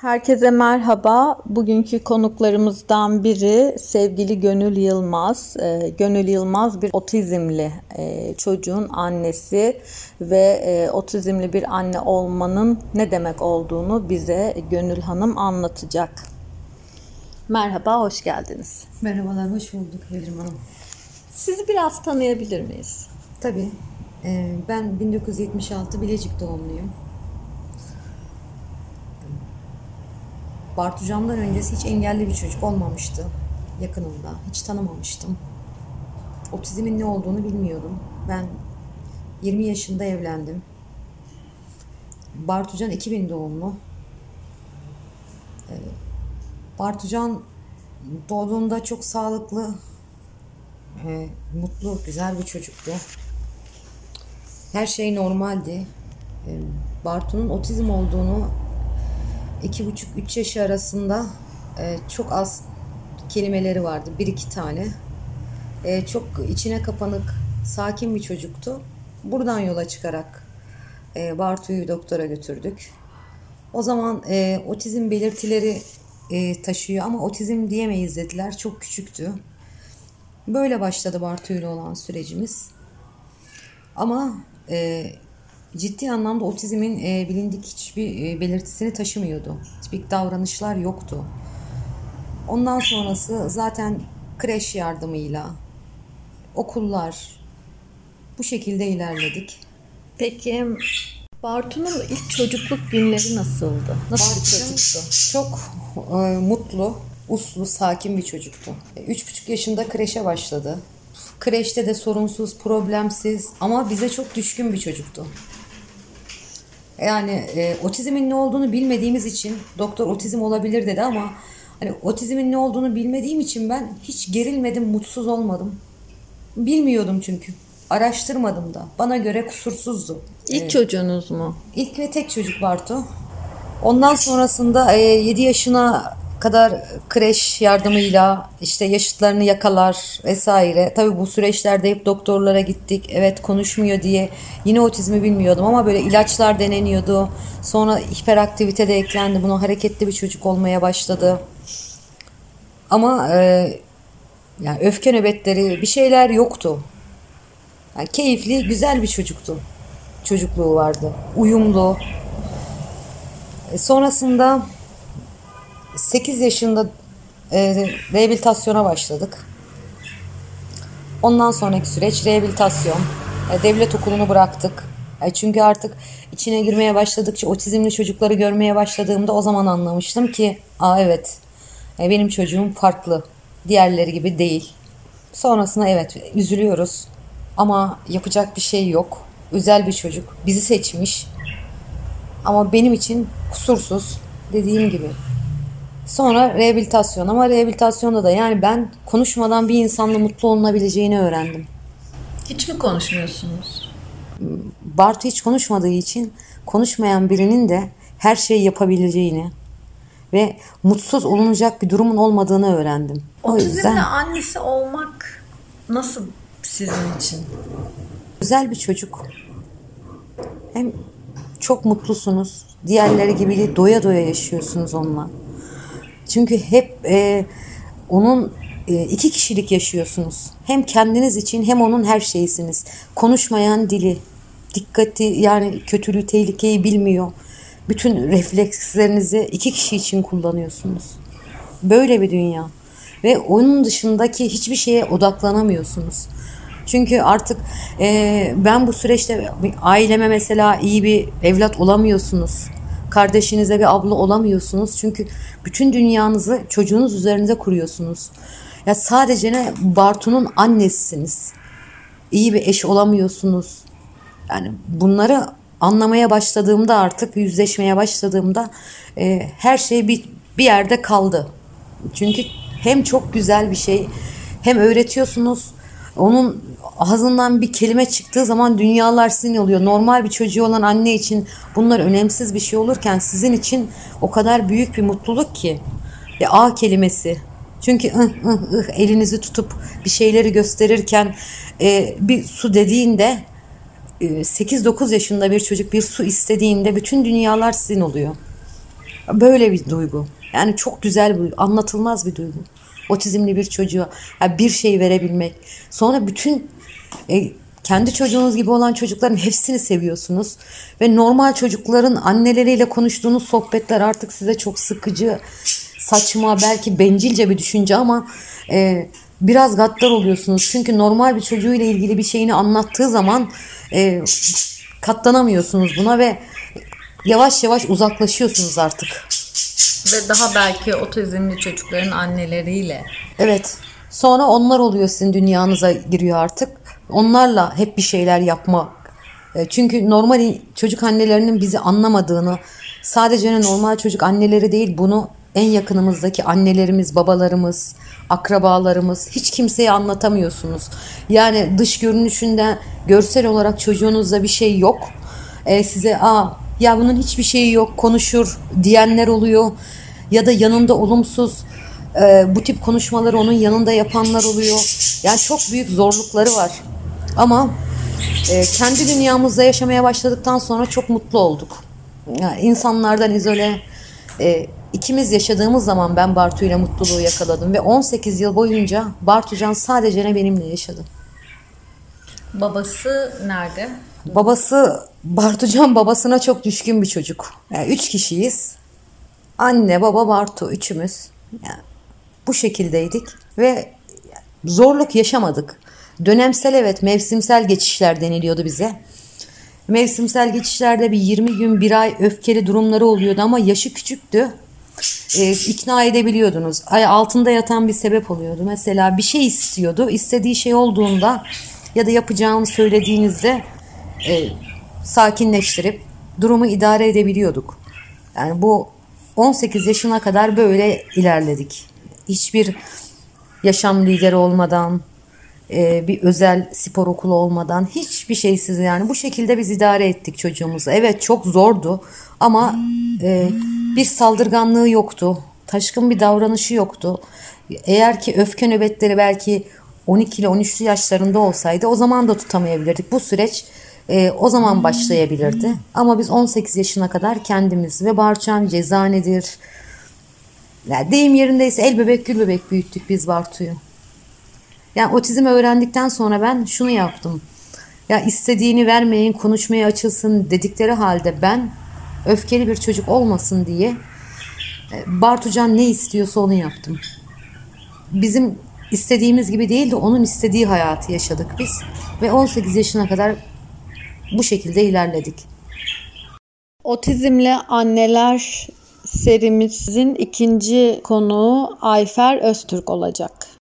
Herkese merhaba. Bugünkü konuklarımızdan biri sevgili Gönül Yılmaz. Ee, Gönül Yılmaz bir otizmli e, çocuğun annesi ve e, otizmli bir anne olmanın ne demek olduğunu bize Gönül Hanım anlatacak. Merhaba, hoş geldiniz. Merhabalar, hoş bulduk Evrim Hanım. Sizi biraz tanıyabilir miyiz? Tabii. e, Ben 1976 Bilecik doğumluyum. Bartucan'dan öncesi hiç engelli bir çocuk olmamıştı yakınımda. Hiç tanımamıştım. Otizmin ne olduğunu bilmiyordum. Ben 20 yaşında evlendim. Bartucan 2000 doğumlu. E, Bartucan doğduğunda çok sağlıklı, mutlu, güzel bir çocuktu. Her şey normaldi. E, Bartu'nun otizm olduğunu iki buçuk üç yaş arasında e, çok az kelimeleri vardı. Bir iki tane. E, çok içine kapanık, sakin bir çocuktu. Buradan yola çıkarak e, Bartu'yu doktora götürdük. O zaman e, otizm belirtileri e, taşıyor ama otizm diyemeyiz dediler. Çok küçüktü. Böyle başladı Bartu ile olan sürecimiz. Ama e, ciddi anlamda otizmin e, bilindik hiçbir e, belirtisini taşımıyordu. Tipik davranışlar yoktu. Ondan sonrası zaten kreş yardımıyla, okullar bu şekilde ilerledik. Peki Bartu'nun ilk çocukluk günleri nasıldı? Nasıl bir çocuktu? Çok e, mutlu, uslu, sakin bir çocuktu. E, Üç buçuk yaşında kreşe başladı. Kreşte de sorunsuz, problemsiz ama bize çok düşkün bir çocuktu. Yani e, otizmin ne olduğunu bilmediğimiz için doktor otizm olabilir dedi ama hani otizmin ne olduğunu bilmediğim için ben hiç gerilmedim, mutsuz olmadım. Bilmiyordum çünkü. Araştırmadım da. Bana göre kusursuzdu. İlk çocuğunuz mu? İlk ve tek çocuk Bartu. Ondan sonrasında e, 7 yaşına kadar kreş yardımıyla işte yaşıtlarını yakalar vesaire. Tabii bu süreçlerde hep doktorlara gittik. Evet konuşmuyor diye yine otizmi bilmiyordum ama böyle ilaçlar deneniyordu. Sonra hiperaktivite de eklendi. Buna hareketli bir çocuk olmaya başladı. Ama e, yani öfke nöbetleri bir şeyler yoktu. Yani keyifli, güzel bir çocuktu. Çocukluğu vardı. Uyumlu. E, sonrasında 8 yaşında e, rehabilitasyona başladık. Ondan sonraki süreç rehabilitasyon. E, devlet okulunu bıraktık. E, çünkü artık içine girmeye başladıkça otizmli çocukları görmeye başladığımda o zaman anlamıştım ki aa evet e, benim çocuğum farklı. Diğerleri gibi değil. Sonrasında evet üzülüyoruz ama yapacak bir şey yok. Özel bir çocuk. Bizi seçmiş. Ama benim için kusursuz dediğim gibi. Sonra rehabilitasyon ama rehabilitasyonda da yani ben konuşmadan bir insanla mutlu olunabileceğini öğrendim. Hiç mi konuşmuyorsunuz? Bartu hiç konuşmadığı için konuşmayan birinin de her şeyi yapabileceğini ve mutsuz olunacak bir durumun olmadığını öğrendim. O yüzden annesi olmak nasıl sizin için? güzel bir çocuk. Hem çok mutlusunuz. Diğerleri gibi değil, doya doya yaşıyorsunuz onunla. Çünkü hep e, onun e, iki kişilik yaşıyorsunuz. Hem kendiniz için hem onun her şeyisiniz. Konuşmayan dili, dikkati yani kötülüğü, tehlikeyi bilmiyor. Bütün reflekslerinizi iki kişi için kullanıyorsunuz. Böyle bir dünya. Ve onun dışındaki hiçbir şeye odaklanamıyorsunuz. Çünkü artık e, ben bu süreçte aileme mesela iyi bir evlat olamıyorsunuz. Kardeşinize bir abla olamıyorsunuz. Çünkü bütün dünyanızı çocuğunuz üzerinde kuruyorsunuz. Ya sadece ne Bartu'nun annesisiniz. İyi bir eş olamıyorsunuz. Yani bunları anlamaya başladığımda artık yüzleşmeye başladığımda e, her şey bir, bir yerde kaldı. Çünkü hem çok güzel bir şey hem öğretiyorsunuz onun ağzından bir kelime çıktığı zaman dünyalar sizin oluyor. Normal bir çocuğu olan anne için bunlar önemsiz bir şey olurken sizin için o kadar büyük bir mutluluk ki. Ve A kelimesi. Çünkü ıh, ıh, ıh, elinizi tutup bir şeyleri gösterirken e, bir su dediğinde e, 8-9 yaşında bir çocuk bir su istediğinde bütün dünyalar sizin oluyor. Böyle bir duygu. Yani çok güzel bir. Anlatılmaz bir duygu. Otizmli bir çocuğa yani bir şey verebilmek. Sonra bütün e, kendi çocuğunuz gibi olan çocukların hepsini seviyorsunuz. Ve normal çocukların anneleriyle konuştuğunuz sohbetler artık size çok sıkıcı, saçma, belki bencilce bir düşünce ama e, biraz gaddar oluyorsunuz. Çünkü normal bir çocuğuyla ilgili bir şeyini anlattığı zaman e, katlanamıyorsunuz buna ve yavaş yavaş uzaklaşıyorsunuz artık. Ve daha belki otizmli çocukların anneleriyle. Evet. Sonra onlar oluyor sizin dünyanıza giriyor artık. Onlarla hep bir şeyler yapmak. E, Çünkü normal çocuk annelerinin bizi anlamadığını, sadece normal çocuk anneleri değil bunu en yakınımızdaki annelerimiz, babalarımız, akrabalarımız hiç kimseye anlatamıyorsunuz. Yani dış görünüşünde görsel olarak çocuğunuzda bir şey yok. E, size aa ya bunun hiçbir şeyi yok konuşur diyenler oluyor ya da yanında olumsuz e, bu tip konuşmaları onun yanında yapanlar oluyor. Yani çok büyük zorlukları var. Ama e, kendi dünyamızda yaşamaya başladıktan sonra çok mutlu olduk. Yani insanlardan izole e, ikimiz yaşadığımız zaman ben Bartu ile mutluluğu yakaladım ve 18 yıl boyunca Bartucan sadece ne benimle yaşadı. Babası nerede? Babası Bartucan babasına çok düşkün bir çocuk. Yani üç kişiyiz. Anne, baba, Bartu üçümüz. Yani bu şekildeydik ve zorluk yaşamadık. Dönemsel evet mevsimsel geçişler deniliyordu bize. Mevsimsel geçişlerde bir 20 gün bir ay öfkeli durumları oluyordu ama yaşı küçüktü. Ee, ikna edebiliyordunuz. Ay altında yatan bir sebep oluyordu. Mesela bir şey istiyordu. İstediği şey olduğunda ya da yapacağını söylediğinizde e, sakinleştirip durumu idare edebiliyorduk. Yani bu 18 yaşına kadar böyle ilerledik. Hiçbir yaşam lideri olmadan, e, bir özel spor okulu olmadan, hiçbir şeysiz yani bu şekilde biz idare ettik çocuğumuzu. Evet çok zordu ama e, bir saldırganlığı yoktu. Taşkın bir davranışı yoktu. Eğer ki öfke nöbetleri belki 12 ile 13'lü yaşlarında olsaydı o zaman da tutamayabilirdik. Bu süreç e, o zaman başlayabilirdi. Ama biz 18 yaşına kadar kendimiz ve Barçan ceza nedir? Yani deyim yerindeyse el bebek gül bebek büyüttük biz Bartu'yu. Yani otizm öğrendikten sonra ben şunu yaptım. Ya istediğini vermeyin, konuşmaya açılsın dedikleri halde ben öfkeli bir çocuk olmasın diye e, Bartucan ne istiyorsa onu yaptım. Bizim istediğimiz gibi değil de onun istediği hayatı yaşadık biz. Ve 18 yaşına kadar bu şekilde ilerledik. Otizmle Anneler serimizin ikinci konuğu Ayfer Öztürk olacak.